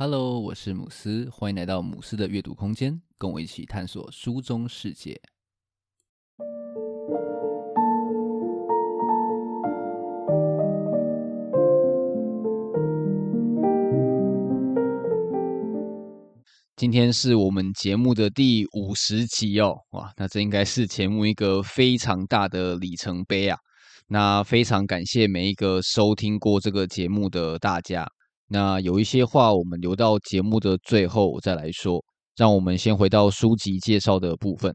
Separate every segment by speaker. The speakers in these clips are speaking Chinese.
Speaker 1: Hello，我是姆斯，欢迎来到姆斯的阅读空间，跟我一起探索书中世界。今天是我们节目的第五十集哦，哇，那这应该是节目一个非常大的里程碑啊！那非常感谢每一个收听过这个节目的大家。那有一些话我们留到节目的最后再来说，让我们先回到书籍介绍的部分。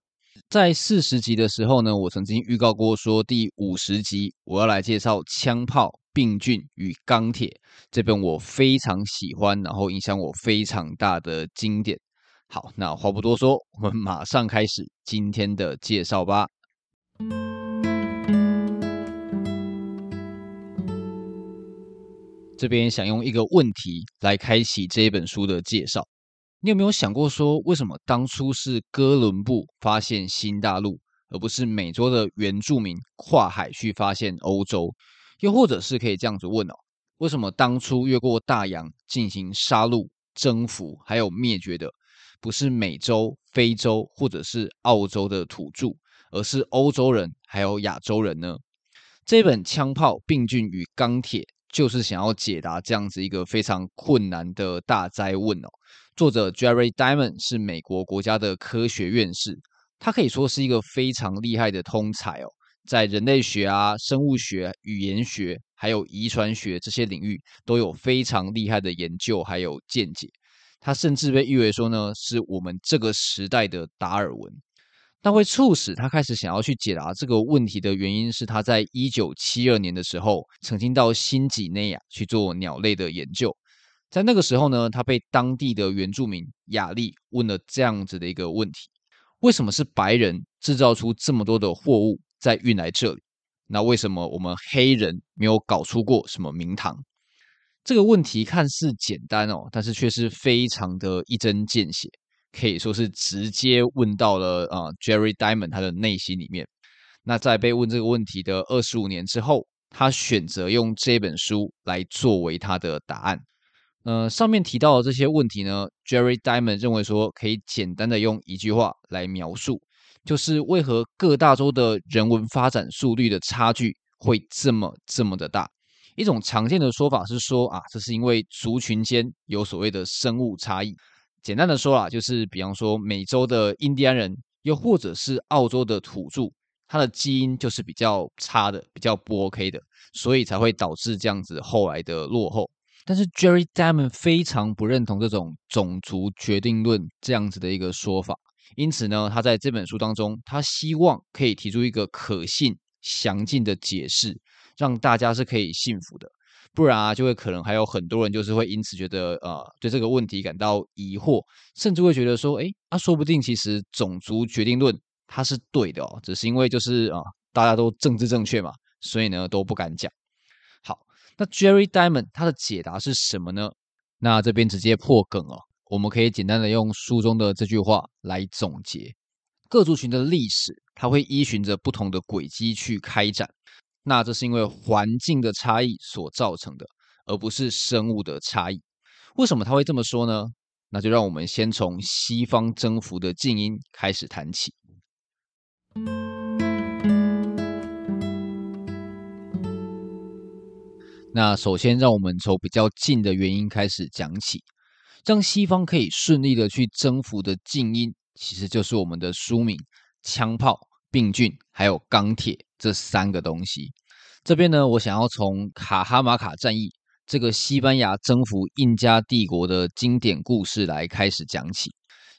Speaker 1: 在四十集的时候呢，我曾经预告过说，第五十集我要来介绍《枪炮、病菌与钢铁》这本我非常喜欢，然后影响我非常大的经典。好，那话不多说，我们马上开始今天的介绍吧。这边想用一个问题来开启这一本书的介绍。你有没有想过说，为什么当初是哥伦布发现新大陆，而不是美洲的原住民跨海去发现欧洲？又或者是可以这样子问哦，为什么当初越过大洋进行杀戮、征服还有灭绝的，不是美洲、非洲或者是澳洲的土著，而是欧洲人还有亚洲人呢？这本《枪炮、病菌与钢铁》。就是想要解答这样子一个非常困难的大哉问哦。作者 Jerry Diamond 是美国国家的科学院士，他可以说是一个非常厉害的通才哦，在人类学啊、生物学、语言学还有遗传学这些领域都有非常厉害的研究还有见解。他甚至被誉为说呢，是我们这个时代的达尔文。那会促使他开始想要去解答这个问题的原因是，他在一九七二年的时候，曾经到新几内亚去做鸟类的研究。在那个时候呢，他被当地的原住民雅利问了这样子的一个问题：为什么是白人制造出这么多的货物再运来这里？那为什么我们黑人没有搞出过什么名堂？这个问题看似简单哦，但是却是非常的一针见血。可以说是直接问到了啊，Jerry Diamond 他的内心里面。那在被问这个问题的二十五年之后，他选择用这本书来作为他的答案。呃，上面提到的这些问题呢，Jerry Diamond 认为说可以简单的用一句话来描述，就是为何各大洲的人文发展速率的差距会这么这么的大？一种常见的说法是说啊，这是因为族群间有所谓的生物差异。简单的说啊，就是比方说美洲的印第安人，又或者是澳洲的土著，他的基因就是比较差的，比较不 OK 的，所以才会导致这样子后来的落后。但是 Jerry Diamond 非常不认同这种种族决定论这样子的一个说法，因此呢，他在这本书当中，他希望可以提出一个可信、详尽的解释，让大家是可以信服的。不然啊，就会可能还有很多人就是会因此觉得呃，对这个问题感到疑惑，甚至会觉得说，诶，那、啊、说不定其实种族决定论它是对的哦，只是因为就是啊，大家都政治正确嘛，所以呢都不敢讲。好，那 Jerry Diamond 他的解答是什么呢？那这边直接破梗哦，我们可以简单的用书中的这句话来总结：各族群的历史，它会依循着不同的轨迹去开展。那这是因为环境的差异所造成的，而不是生物的差异。为什么他会这么说呢？那就让我们先从西方征服的静音开始谈起。那首先，让我们从比较近的原因开始讲起，让西方可以顺利的去征服的静音，其实就是我们的书名：枪炮、病菌，还有钢铁。这三个东西，这边呢，我想要从卡哈马卡战役这个西班牙征服印加帝国的经典故事来开始讲起。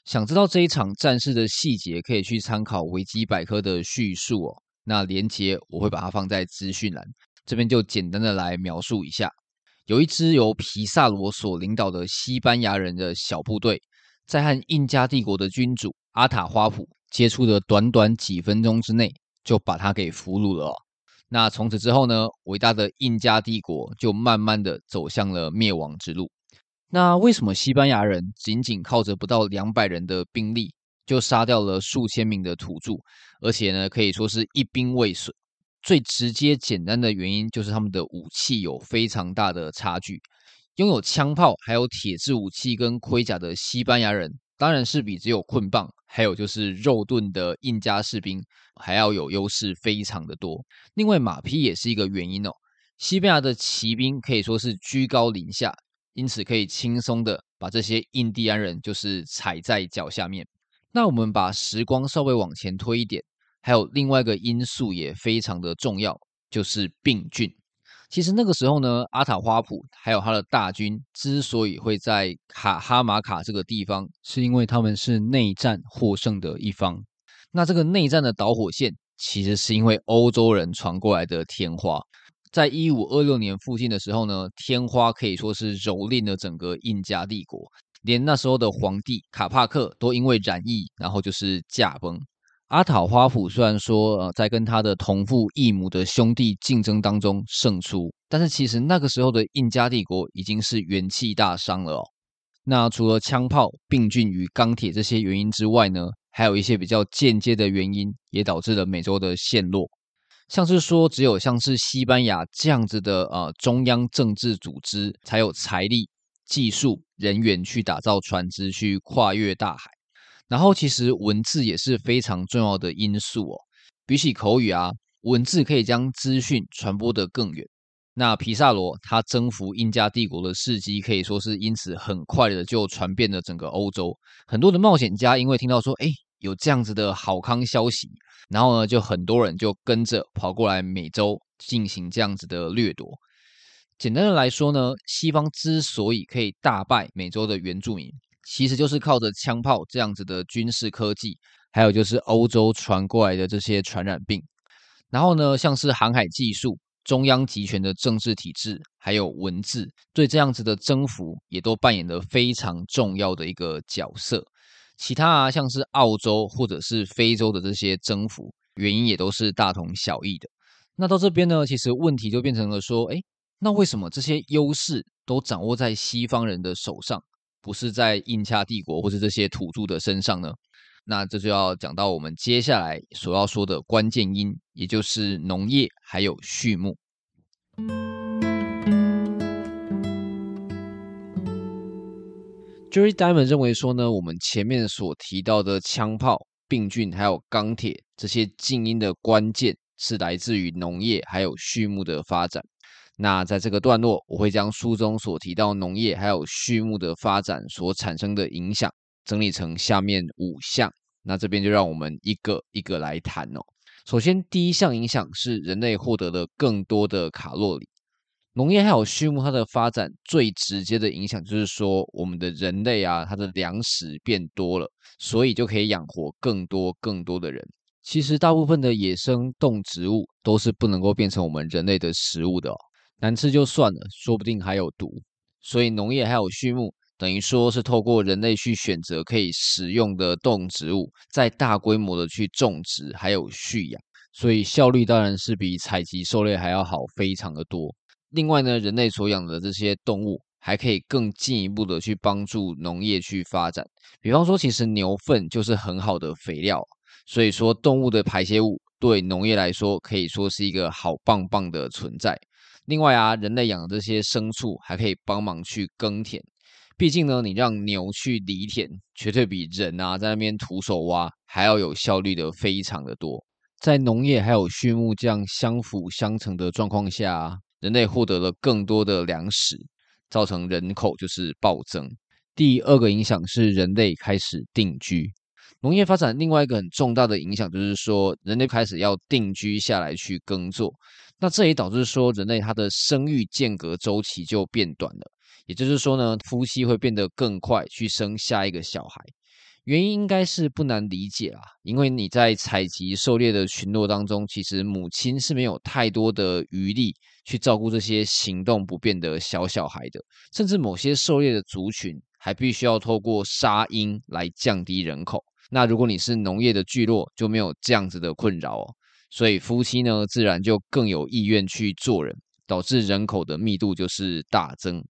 Speaker 1: 想知道这一场战事的细节，可以去参考维基百科的叙述哦。那连结我会把它放在资讯栏，这边就简单的来描述一下。有一支由皮萨罗所领导的西班牙人的小部队，在和印加帝国的君主阿塔花普接触的短短几分钟之内。就把他给俘虏了哦。那从此之后呢，伟大的印加帝国就慢慢的走向了灭亡之路。那为什么西班牙人仅仅靠着不到两百人的兵力，就杀掉了数千名的土著，而且呢，可以说是一兵未损？最直接简单的原因就是他们的武器有非常大的差距。拥有枪炮、还有铁制武器跟盔甲的西班牙人，当然是比只有棍棒，还有就是肉盾的印加士兵还要有优势非常的多。另外，马匹也是一个原因哦。西班牙的骑兵可以说是居高临下，因此可以轻松的把这些印第安人就是踩在脚下面。那我们把时光稍微往前推一点，还有另外一个因素也非常的重要，就是病菌。其实那个时候呢，阿塔花普还有他的大军之所以会在卡哈马卡这个地方，是因为他们是内战获胜的一方。那这个内战的导火线，其实是因为欧洲人传过来的天花。在一五二六年附近的时候呢，天花可以说是蹂躏了整个印加帝国，连那时候的皇帝卡帕克都因为染疫，然后就是驾崩。阿塔花普虽然说，呃，在跟他的同父异母的兄弟竞争当中胜出，但是其实那个时候的印加帝国已经是元气大伤了哦。那除了枪炮、病菌与钢铁这些原因之外呢，还有一些比较间接的原因，也导致了美洲的陷落。像是说，只有像是西班牙这样子的呃中央政治组织，才有财力、技术、人员去打造船只去跨越大海。然后，其实文字也是非常重要的因素哦。比起口语啊，文字可以将资讯传播得更远。那皮萨罗他征服印加帝国的事迹，可以说是因此很快的就传遍了整个欧洲。很多的冒险家因为听到说，哎，有这样子的好康消息，然后呢，就很多人就跟着跑过来美洲进行这样子的掠夺。简单的来说呢，西方之所以可以大败美洲的原住民。其实就是靠着枪炮这样子的军事科技，还有就是欧洲传过来的这些传染病，然后呢，像是航海技术、中央集权的政治体制，还有文字，对这样子的征服也都扮演了非常重要的一个角色。其他啊，像是澳洲或者是非洲的这些征服，原因也都是大同小异的。那到这边呢，其实问题就变成了说，诶，那为什么这些优势都掌握在西方人的手上？不是在印加帝国或是这些土著的身上呢？那这就要讲到我们接下来所要说的关键因，也就是农业还有畜牧。Jerry Diamond 认为说呢，我们前面所提到的枪炮、病菌还有钢铁这些静音的关键，是来自于农业还有畜牧的发展。那在这个段落，我会将书中所提到农业还有畜牧的发展所产生的影响整理成下面五项。那这边就让我们一个一个来谈哦。首先，第一项影响是人类获得了更多的卡路里。农业还有畜牧它的发展最直接的影响就是说，我们的人类啊，它的粮食变多了，所以就可以养活更多更多的人。其实，大部分的野生动植物都是不能够变成我们人类的食物的哦。难吃就算了，说不定还有毒。所以农业还有畜牧，等于说是透过人类去选择可以食用的动植物，再大规模的去种植还有蓄养，所以效率当然是比采集狩猎还要好，非常的多。另外呢，人类所养的这些动物，还可以更进一步的去帮助农业去发展。比方说，其实牛粪就是很好的肥料，所以说动物的排泄物对农业来说，可以说是一个好棒棒的存在。另外啊，人类养的这些牲畜还可以帮忙去耕田。毕竟呢，你让牛去犁田，绝对比人啊在那边徒手挖还要有效率的非常的多。在农业还有畜牧这样相辅相成的状况下，人类获得了更多的粮食，造成人口就是暴增。第二个影响是人类开始定居。农业发展另外一个很重大的影响就是说，人类开始要定居下来去耕作。那这也导致说，人类他的生育间隔周期就变短了，也就是说呢，夫妻会变得更快去生下一个小孩。原因应该是不难理解啊，因为你在采集狩猎的群落当中，其实母亲是没有太多的余力去照顾这些行动不便的小小孩的，甚至某些狩猎的族群还必须要透过杀婴来降低人口。那如果你是农业的聚落，就没有这样子的困扰哦。所以夫妻呢，自然就更有意愿去做人，导致人口的密度就是大增。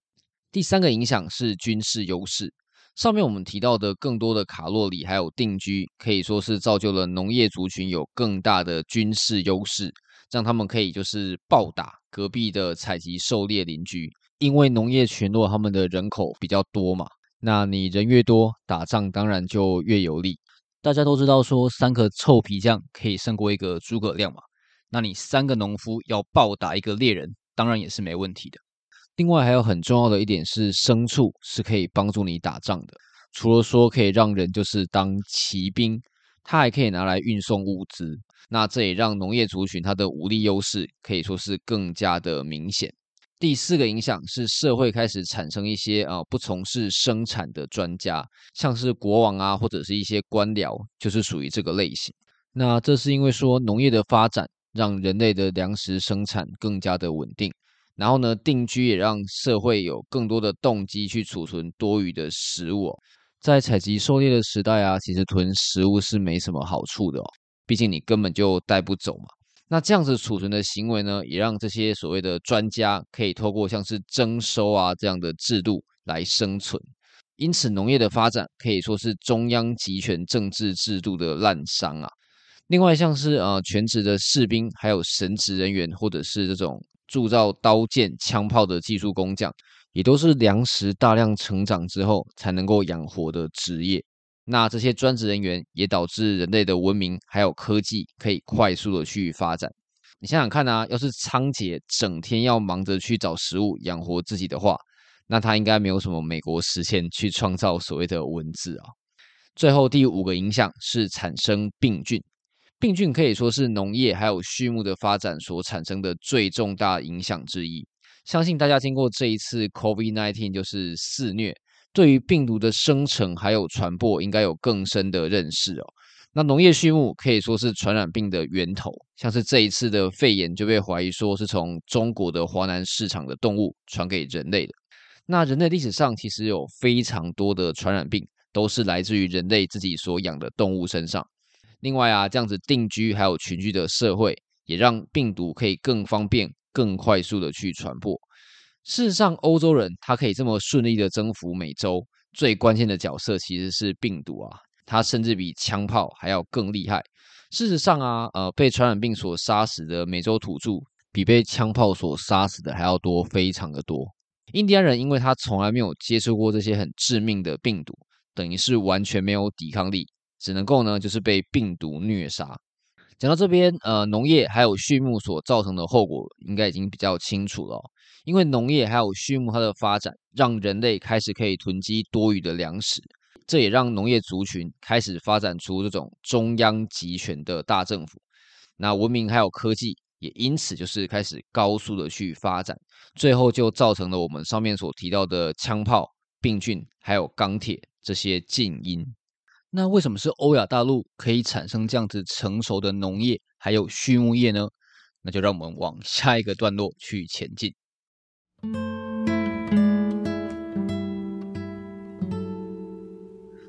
Speaker 1: 第三个影响是军事优势。上面我们提到的更多的卡路里还有定居，可以说是造就了农业族群有更大的军事优势，让他们可以就是暴打隔壁的采集狩猎邻居，因为农业群落他们的人口比较多嘛，那你人越多，打仗当然就越有利。大家都知道说，三个臭皮匠可以胜过一个诸葛亮嘛。那你三个农夫要暴打一个猎人，当然也是没问题的。另外还有很重要的一点是，牲畜是可以帮助你打仗的。除了说可以让人就是当骑兵，它还可以拿来运送物资。那这也让农业族群它的武力优势可以说是更加的明显。第四个影响是社会开始产生一些啊不从事生产的专家，像是国王啊或者是一些官僚，就是属于这个类型。那这是因为说农业的发展让人类的粮食生产更加的稳定，然后呢定居也让社会有更多的动机去储存多余的食物。在采集狩猎的时代啊，其实囤食物是没什么好处的哦，毕竟你根本就带不走嘛。那这样子储存的行为呢，也让这些所谓的专家可以透过像是征收啊这样的制度来生存。因此，农业的发展可以说是中央集权政治制度的滥觞啊。另外，像是呃全职的士兵，还有神职人员，或者是这种铸造刀剑、枪炮的技术工匠。也都是粮食大量成长之后才能够养活的职业。那这些专职人员也导致人类的文明还有科技可以快速的去发展。你想想看啊，要是仓颉整天要忙着去找食物养活自己的话，那他应该没有什么美国时间去创造所谓的文字啊。最后第五个影响是产生病菌，病菌可以说是农业还有畜牧的发展所产生的最重大影响之一。相信大家经过这一次 COVID-19 就是肆虐，对于病毒的生成还有传播，应该有更深的认识哦。那农业畜牧可以说是传染病的源头，像是这一次的肺炎就被怀疑说是从中国的华南市场的动物传给人类的。那人类历史上其实有非常多的传染病都是来自于人类自己所养的动物身上。另外啊，这样子定居还有群居的社会，也让病毒可以更方便。更快速的去传播。事实上，欧洲人他可以这么顺利的征服美洲，最关键的角色其实是病毒啊，它甚至比枪炮还要更厉害。事实上啊，呃，被传染病所杀死的美洲土著，比被枪炮所杀死的还要多，非常的多。印第安人因为他从来没有接触过这些很致命的病毒，等于是完全没有抵抗力，只能够呢就是被病毒虐杀。讲到这边，呃，农业还有畜牧所造成的后果，应该已经比较清楚了。因为农业还有畜牧它的发展，让人类开始可以囤积多余的粮食，这也让农业族群开始发展出这种中央集权的大政府。那文明还有科技也因此就是开始高速的去发展，最后就造成了我们上面所提到的枪炮、病菌还有钢铁这些近因。那为什么是欧亚大陆可以产生这样子成熟的农业还有畜牧业呢？那就让我们往下一个段落去前进。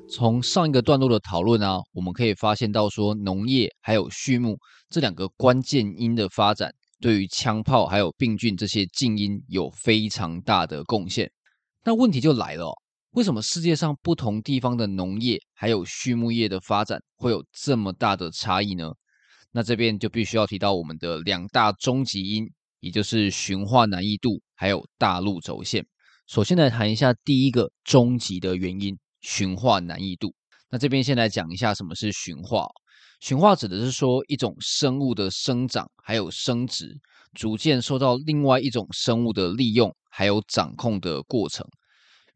Speaker 1: 从上一个段落的讨论啊，我们可以发现到说，农业还有畜牧这两个关键因的发展，对于枪炮还有病菌这些静音有非常大的贡献。那问题就来了。为什么世界上不同地方的农业还有畜牧业的发展会有这么大的差异呢？那这边就必须要提到我们的两大终极因，也就是驯化难易度还有大陆轴线。首先来谈一下第一个终极的原因——驯化难易度。那这边先来讲一下什么是驯化。驯化指的是说一种生物的生长还有生殖，逐渐受到另外一种生物的利用还有掌控的过程。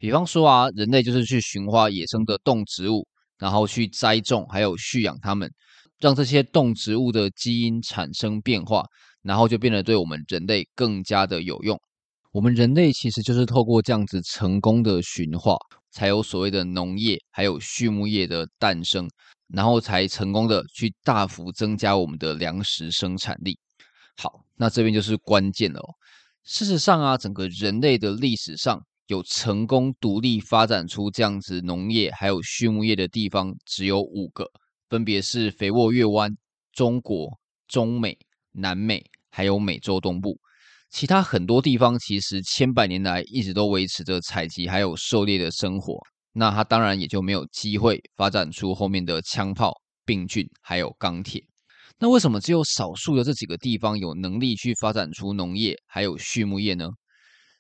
Speaker 1: 比方说啊，人类就是去驯化野生的动植物，然后去栽种，还有蓄养它们，让这些动植物的基因产生变化，然后就变得对我们人类更加的有用。我们人类其实就是透过这样子成功的驯化，才有所谓的农业还有畜牧业的诞生，然后才成功的去大幅增加我们的粮食生产力。好，那这边就是关键了哦。事实上啊，整个人类的历史上，有成功独立发展出这样子农业还有畜牧业的地方只有五个，分别是肥沃月湾、中国、中美、南美，还有美洲东部。其他很多地方其实千百年来一直都维持着采集还有狩猎的生活，那它当然也就没有机会发展出后面的枪炮、病菌还有钢铁。那为什么只有少数的这几个地方有能力去发展出农业还有畜牧业呢？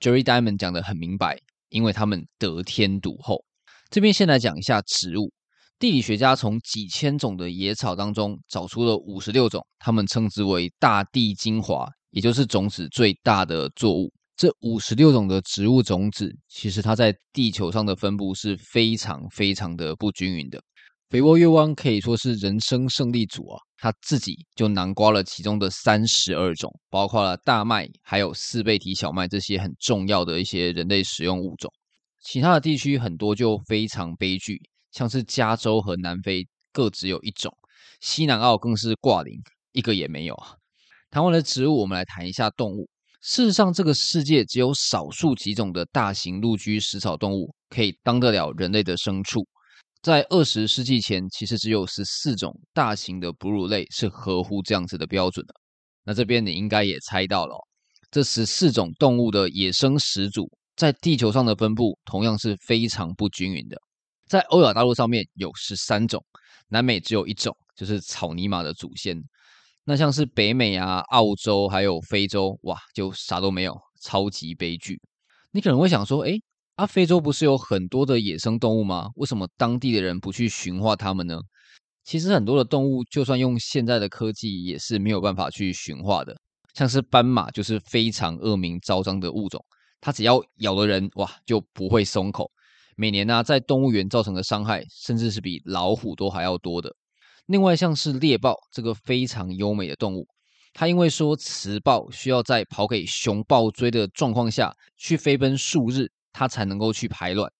Speaker 1: Jerry Diamond 讲得很明白，因为他们得天独厚。这边先来讲一下植物，地理学家从几千种的野草当中找出了五十六种，他们称之为大地精华，也就是种子最大的作物。这五十六种的植物种子，其实它在地球上的分布是非常非常的不均匀的。肥沃月湾可以说是人生胜利组啊，它自己就囊括了其中的三十二种，包括了大麦还有四倍体小麦这些很重要的一些人类食用物种。其他的地区很多就非常悲剧，像是加州和南非各只有一种，西南澳更是挂零，一个也没有啊。谈完了植物，我们来谈一下动物。事实上，这个世界只有少数几种的大型陆居食草动物可以当得了人类的牲畜。在二十世纪前，其实只有十四种大型的哺乳类是合乎这样子的标准的。那这边你应该也猜到了，这十四种动物的野生始祖在地球上的分布同样是非常不均匀的。在欧亚大陆上面有十三种，南美只有一种，就是草泥马的祖先。那像是北美啊、澳洲还有非洲，哇，就啥都没有，超级悲剧。你可能会想说，诶啊，非洲不是有很多的野生动物吗？为什么当地的人不去驯化它们呢？其实很多的动物，就算用现在的科技，也是没有办法去驯化的。像是斑马，就是非常恶名昭彰的物种，它只要咬了人，哇，就不会松口。每年呢、在动物园造成的伤害，甚至是比老虎都还要多的。另外，像是猎豹这个非常优美的动物，它因为说雌豹需要在跑给雄豹追的状况下去飞奔数日。它才能够去排卵。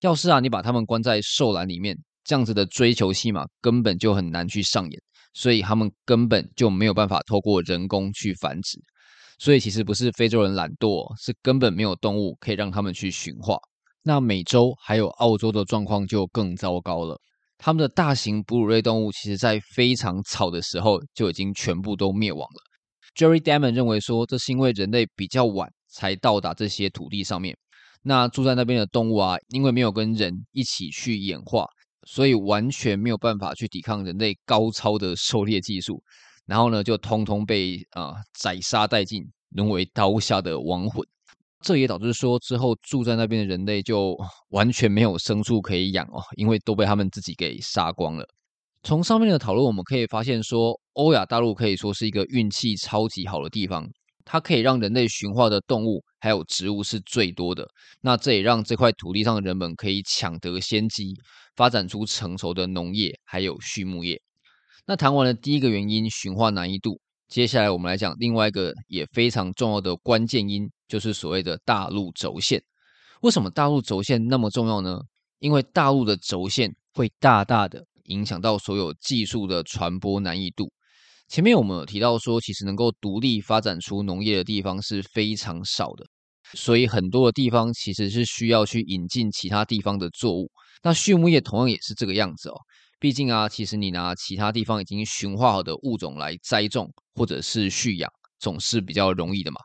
Speaker 1: 要是啊，你把它们关在兽栏里面，这样子的追求戏码根本就很难去上演，所以它们根本就没有办法透过人工去繁殖。所以其实不是非洲人懒惰，是根本没有动物可以让他们去驯化。那美洲还有澳洲的状况就更糟糕了，他们的大型哺乳类动物其实在非常早的时候就已经全部都灭亡了。Jerry Damon 认为说，这是因为人类比较晚才到达这些土地上面。那住在那边的动物啊，因为没有跟人一起去演化，所以完全没有办法去抵抗人类高超的狩猎技术，然后呢，就通通被啊、宰杀殆尽，沦为刀下的亡魂。这也导致说，之后住在那边的人类就完全没有牲畜可以养哦，因为都被他们自己给杀光了。从上面的讨论，我们可以发现说，欧亚大陆可以说是一个运气超级好的地方。它可以让人类驯化的动物还有植物是最多的，那这也让这块土地上的人们可以抢得先机，发展出成熟的农业还有畜牧业。那谈完了第一个原因，驯化难易度，接下来我们来讲另外一个也非常重要的关键因，就是所谓的大陆轴线。为什么大陆轴线那么重要呢？因为大陆的轴线会大大的影响到所有技术的传播难易度。前面我们有提到说，其实能够独立发展出农业的地方是非常少的，所以很多的地方其实是需要去引进其他地方的作物。那畜牧业同样也是这个样子哦。毕竟啊，其实你拿其他地方已经驯化好的物种来栽种或者是蓄养，总是比较容易的嘛。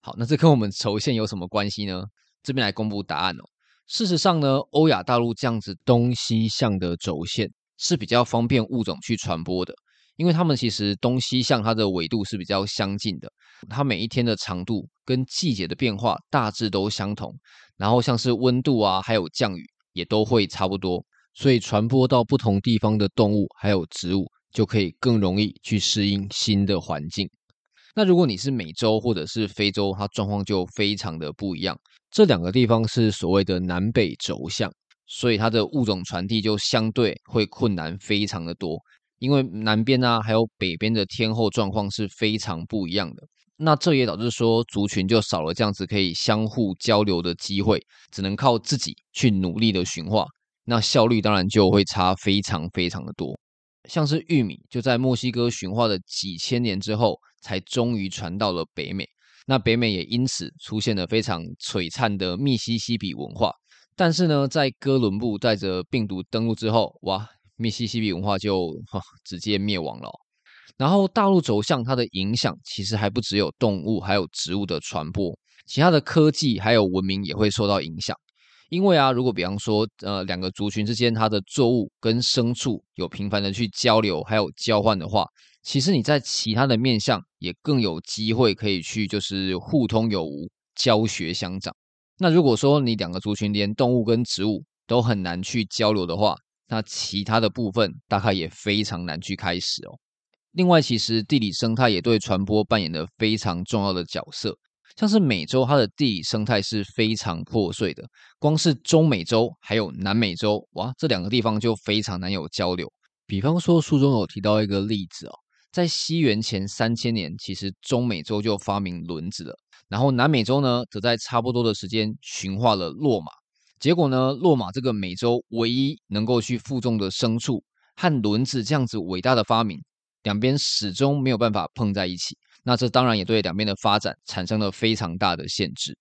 Speaker 1: 好，那这跟我们轴线有什么关系呢？这边来公布答案哦。事实上呢，欧亚大陆这样子东西向的轴线是比较方便物种去传播的。因为它们其实东西向它的纬度是比较相近的，它每一天的长度跟季节的变化大致都相同，然后像是温度啊，还有降雨也都会差不多，所以传播到不同地方的动物还有植物就可以更容易去适应新的环境。那如果你是美洲或者是非洲，它状况就非常的不一样，这两个地方是所谓的南北轴向，所以它的物种传递就相对会困难非常的多。因为南边啊，还有北边的天候状况是非常不一样的，那这也导致说族群就少了这样子可以相互交流的机会，只能靠自己去努力的驯化，那效率当然就会差非常非常的多。像是玉米，就在墨西哥驯化的几千年之后，才终于传到了北美，那北美也因此出现了非常璀璨的密西西比文化。但是呢，在哥伦布带着病毒登陆之后，哇！密西西比文化就直接灭亡了。然后大陆走向它的影响其实还不只有动物，还有植物的传播，其他的科技还有文明也会受到影响。因为啊，如果比方说呃两个族群之间它的作物跟牲畜有频繁的去交流还有交换的话，其实你在其他的面向也更有机会可以去就是互通有无，教学相长。那如果说你两个族群连动物跟植物都很难去交流的话，那其他的部分大概也非常难去开始哦。另外，其实地理生态也对传播扮演了非常重要的角色。像是美洲，它的地理生态是非常破碎的，光是中美洲还有南美洲，哇，这两个地方就非常难有交流。比方说，书中有提到一个例子哦，在西元前三千年，其实中美洲就发明轮子了。然后南美洲呢，则在差不多的时间驯化了骆马。结果呢，落马这个美洲唯一能够去负重的牲畜，和轮子这样子伟大的发明，两边始终没有办法碰在一起。那这当然也对两边的发展产生了非常大的限制。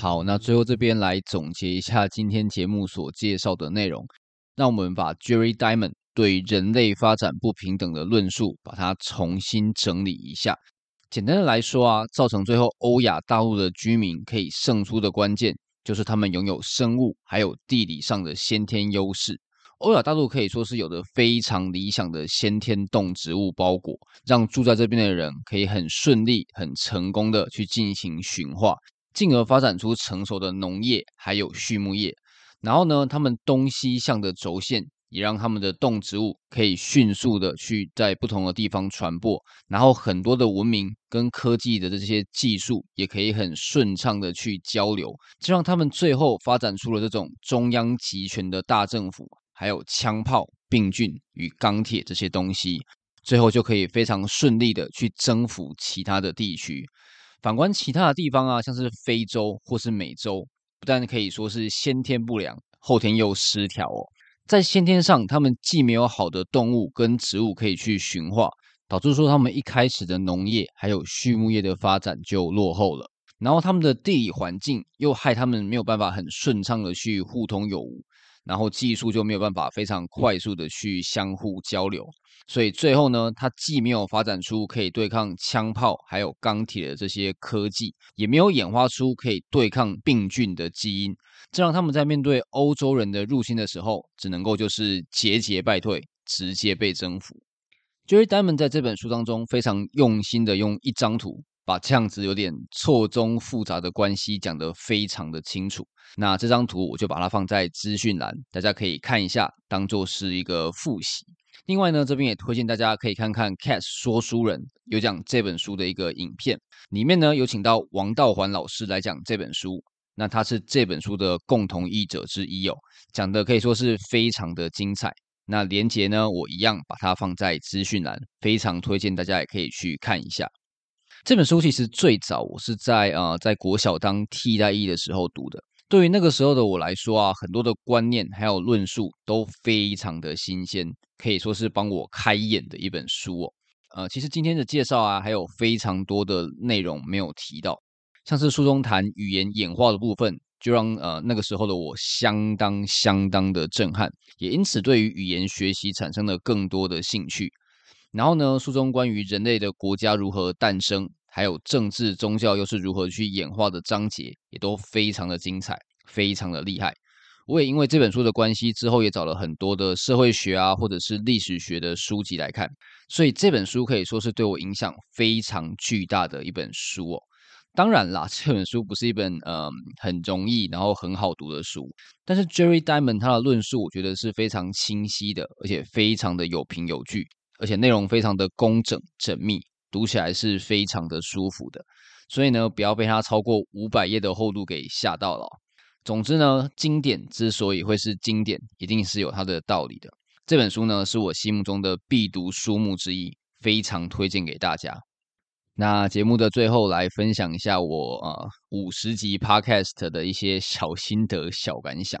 Speaker 1: 好，那最后这边来总结一下今天节目所介绍的内容。让我们把 Jerry Diamond 对人类发展不平等的论述，把它重新整理一下。简单的来说啊，造成最后欧亚大陆的居民可以胜出的关键，就是他们拥有生物还有地理上的先天优势。欧亚大陆可以说是有着非常理想的先天动植物包裹，让住在这边的人可以很顺利、很成功的去进行驯化。进而发展出成熟的农业，还有畜牧业。然后呢，他们东西向的轴线也让他们的动植物可以迅速的去在不同的地方传播。然后很多的文明跟科技的这些技术也可以很顺畅的去交流，这让他们最后发展出了这种中央集权的大政府，还有枪炮、病菌与钢铁这些东西，最后就可以非常顺利的去征服其他的地区。反观其他的地方啊，像是非洲或是美洲，不但可以说是先天不良，后天又失调哦。在先天上，他们既没有好的动物跟植物可以去驯化，导致说他们一开始的农业还有畜牧业的发展就落后了。然后他们的地理环境又害他们没有办法很顺畅的去互通有无。然后技术就没有办法非常快速的去相互交流，所以最后呢，它既没有发展出可以对抗枪炮还有钢铁的这些科技，也没有演化出可以对抗病菌的基因，这让他们在面对欧洲人的入侵的时候，只能够就是节节败退，直接被征服。Jerry Diamond 在这本书当中非常用心的用一张图。把这样子有点错综复杂的关系讲得非常的清楚。那这张图我就把它放在资讯栏，大家可以看一下，当做是一个复习。另外呢，这边也推荐大家可以看看 Cat 说书人有讲这本书的一个影片，里面呢有请到王道环老师来讲这本书。那他是这本书的共同译者之一哦，讲的可以说是非常的精彩。那连结呢，我一样把它放在资讯栏，非常推荐大家也可以去看一下。这本书其实最早我是在呃在国小当替代役的时候读的。对于那个时候的我来说啊，很多的观念还有论述都非常的新鲜，可以说是帮我开眼的一本书哦。呃，其实今天的介绍啊，还有非常多的内容没有提到，像是书中谈语言演化的部分，就让呃那个时候的我相当相当的震撼，也因此对于语言学习产生了更多的兴趣。然后呢，书中关于人类的国家如何诞生，还有政治宗教又是如何去演化的章节，也都非常的精彩，非常的厉害。我也因为这本书的关系，之后也找了很多的社会学啊，或者是历史学的书籍来看，所以这本书可以说是对我影响非常巨大的一本书哦。当然啦，这本书不是一本嗯、很容易然后很好读的书，但是 Jerry Diamond 他的论述，我觉得是非常清晰的，而且非常的有凭有据。而且内容非常的工整缜密，读起来是非常的舒服的。所以呢，不要被它超过五百页的厚度给吓到了。总之呢，经典之所以会是经典，一定是有它的道理的。这本书呢，是我心目中的必读书目之一，非常推荐给大家。那节目的最后，来分享一下我呃五十集 Podcast 的一些小心得、小感想。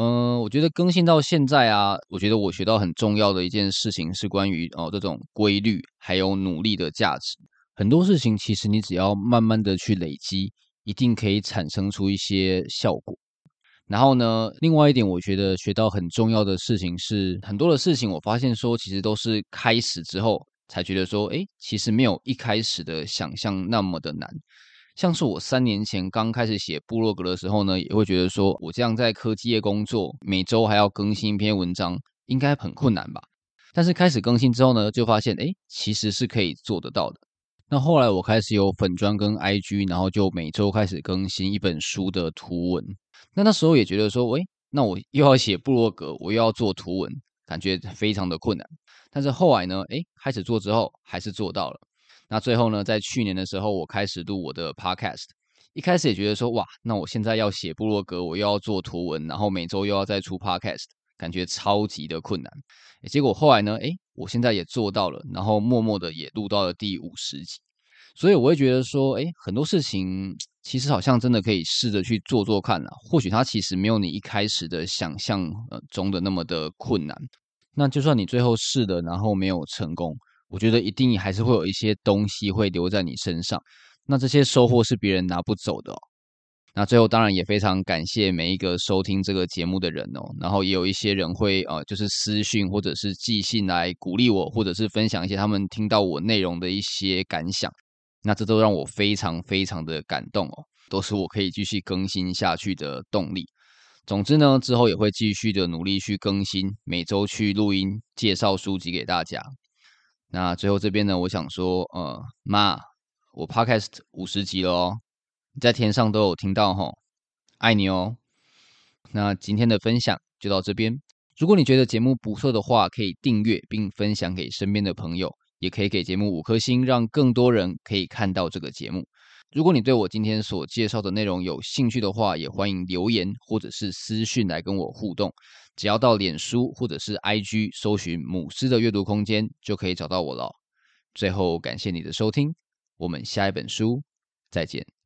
Speaker 1: 嗯，我觉得更新到现在啊，我觉得我学到很重要的一件事情是关于哦这种规律还有努力的价值。很多事情其实你只要慢慢的去累积，一定可以产生出一些效果。然后呢，另外一点我觉得学到很重要的事情是，很多的事情我发现说其实都是开始之后才觉得说，诶，其实没有一开始的想象那么的难。像是我三年前刚开始写部落格的时候呢，也会觉得说我这样在科技业工作，每周还要更新一篇文章，应该很困难吧？但是开始更新之后呢，就发现诶，其实是可以做得到的。那后来我开始有粉砖跟 IG，然后就每周开始更新一本书的图文。那那时候也觉得说，喂，那我又要写部落格，我又要做图文，感觉非常的困难。但是后来呢，诶，开始做之后还是做到了。那最后呢，在去年的时候，我开始录我的 Podcast。一开始也觉得说，哇，那我现在要写部落格，我又要做图文，然后每周又要再出 Podcast，感觉超级的困难。结果后来呢，诶，我现在也做到了，然后默默的也录到了第五十集。所以我会觉得说，诶，很多事情其实好像真的可以试着去做做看啦。或许它其实没有你一开始的想象呃中的那么的困难。那就算你最后试了，然后没有成功，我觉得一定还是会有一些东西会留在你身上。那这些收获是别人拿不走的。那最后当然也非常感谢每一个收听这个节目的人哦，然后也有一些人会呃就是私讯或者是寄信来鼓励我，或者是分享一些他们听到我内容的一些感想，那这都让我非常非常的感动哦，都是我可以继续更新下去的动力。总之呢，之后也会继续的努力去更新，每周去录音介绍书籍给大家。那最后这边呢，我想说，呃，妈，我 Podcast 五十集了哦。你在天上都有听到吼，爱你哦。那今天的分享就到这边。如果你觉得节目不错的话，可以订阅并分享给身边的朋友，也可以给节目五颗星，让更多人可以看到这个节目。如果你对我今天所介绍的内容有兴趣的话，也欢迎留言或者是私讯来跟我互动。只要到脸书或者是 IG 搜寻“母狮的阅读空间”，就可以找到我了。最后，感谢你的收听，我们下一本书再见。